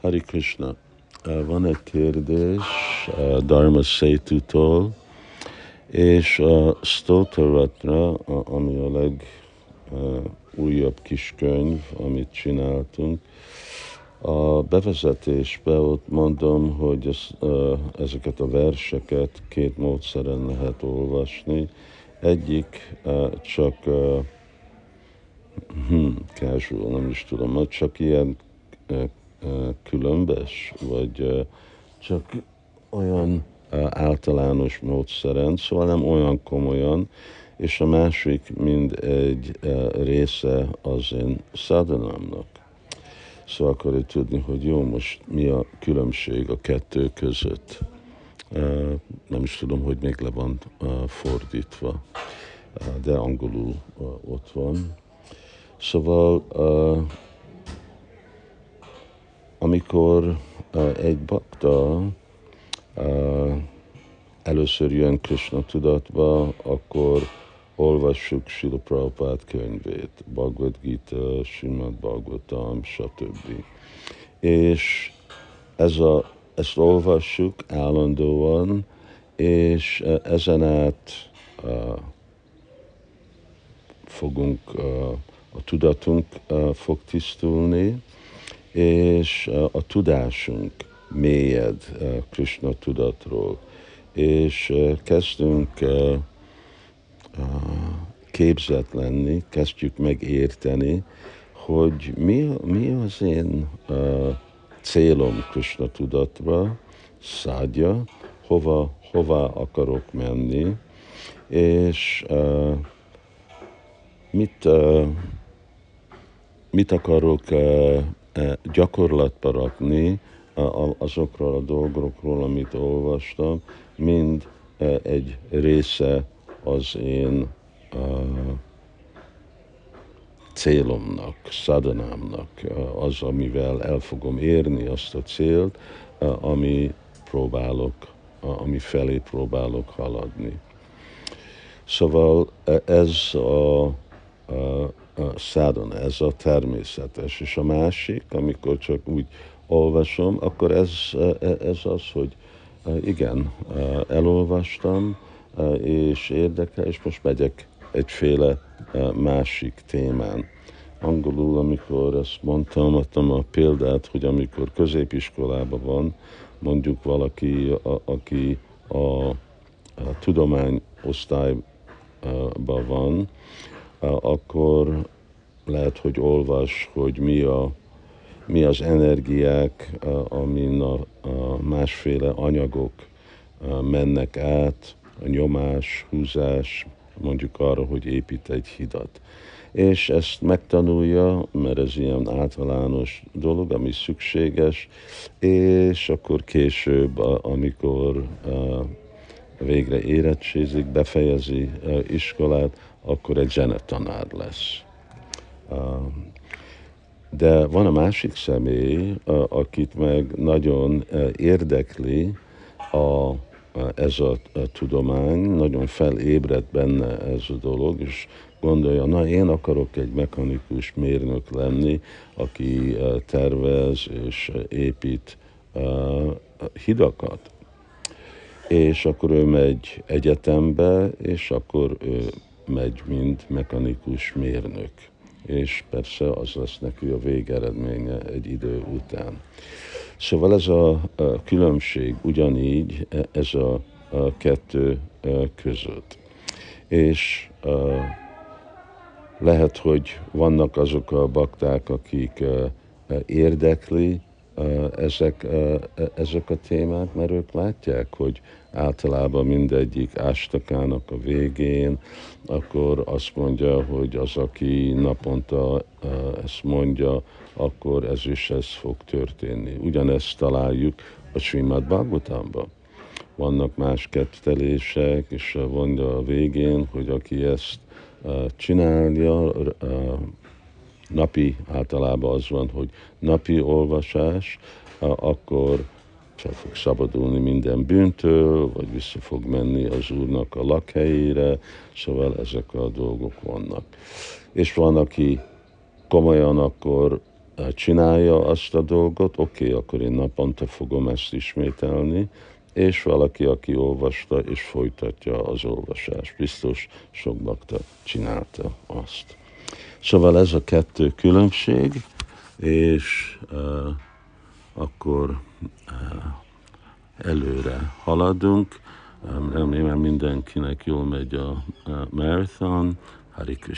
Hari Krishna, van egy kérdés Dharma Setu-tól, és a Stotaratra, ami a legújabb kis könyv, amit csináltunk, a bevezetésbe ott mondom, hogy ez, ezeket a verseket két módszeren lehet olvasni. Egyik csak hmm, casual, nem is tudom, csak ilyen különbes, vagy csak olyan általános módszeren, szóval nem olyan komolyan, és a másik mind egy része az én szadanámnak. Szóval akarja tudni, hogy jó, most mi a különbség a kettő között. Nem is tudom, hogy még le van fordítva, de angolul ott van. Szóval amikor egy bakta először jön Krishna tudatba, akkor olvassuk Sila Prabhupád könyvét, Bhagavad Gita, Simad Bhagavatam, stb. És ez a, ezt olvassuk állandóan, és ezen át uh, fogunk, uh, a tudatunk uh, fog tisztulni, és a tudásunk mélyed Krishna tudatról, és kezdünk képzett lenni, kezdjük megérteni, hogy mi, mi az én célom Krishna tudatra, szádja, hova, hova akarok menni, és uh, mit, uh, mit akarok uh, gyakorlatba rakni azokról a dolgokról, amit olvastam, mind egy része az én célomnak, szadanámnak, az, amivel el fogom érni azt a célt, ami próbálok, ami felé próbálok haladni. Szóval ez a, a szádon, ez a természetes. És a másik, amikor csak úgy olvasom, akkor ez, ez az, hogy igen, elolvastam, és érdekel, és most megyek egyféle másik témán. Angolul, amikor ezt mondtam, adtam a példát, hogy amikor középiskolában van, mondjuk valaki, a, aki a, a tudomány osztályban van, akkor lehet, hogy olvas, hogy mi, a, mi az energiák, amin a, a másféle anyagok mennek át, a nyomás, húzás, mondjuk arra, hogy épít egy hidat. És ezt megtanulja, mert ez ilyen általános dolog, ami szükséges, és akkor később, amikor végre érettsézik, befejezi iskolát, akkor egy zenetanár lesz. De van a másik személy, akit meg nagyon érdekli a, ez a, a tudomány, nagyon felébred benne ez a dolog, és gondolja, na én akarok egy mechanikus mérnök lenni, aki tervez és épít hidakat. És akkor ő megy egyetembe, és akkor ő megy, mint mechanikus mérnök. És persze az lesz neki a végeredménye egy idő után. Szóval ez a, különbség ugyanígy e, ez a, kettő e, között. És a, lehet, hogy vannak azok a bakták, akik érdekli ezek, ezek a témák, mert ők látják, hogy általában mindegyik ástakának a végén, akkor azt mondja, hogy az, aki naponta ezt mondja, akkor ez is ez fog történni. Ugyanezt találjuk a Srimad Bhagavatamban. Vannak más kettelések, és mondja a végén, hogy aki ezt csinálja, napi általában az van, hogy napi olvasás, akkor fel fog szabadulni minden bűntől, vagy vissza fog menni az Úrnak a lakhelyére, szóval ezek a dolgok vannak. És van, aki komolyan akkor csinálja azt a dolgot, oké, okay, akkor én naponta fogom ezt ismételni, és valaki, aki olvasta és folytatja az olvasást. Biztos sok bakta csinálta azt. Szóval ez a kettő különbség, és uh, akkor uh, előre haladunk. Remélem mindenkinek jól megy a, marathon. Hari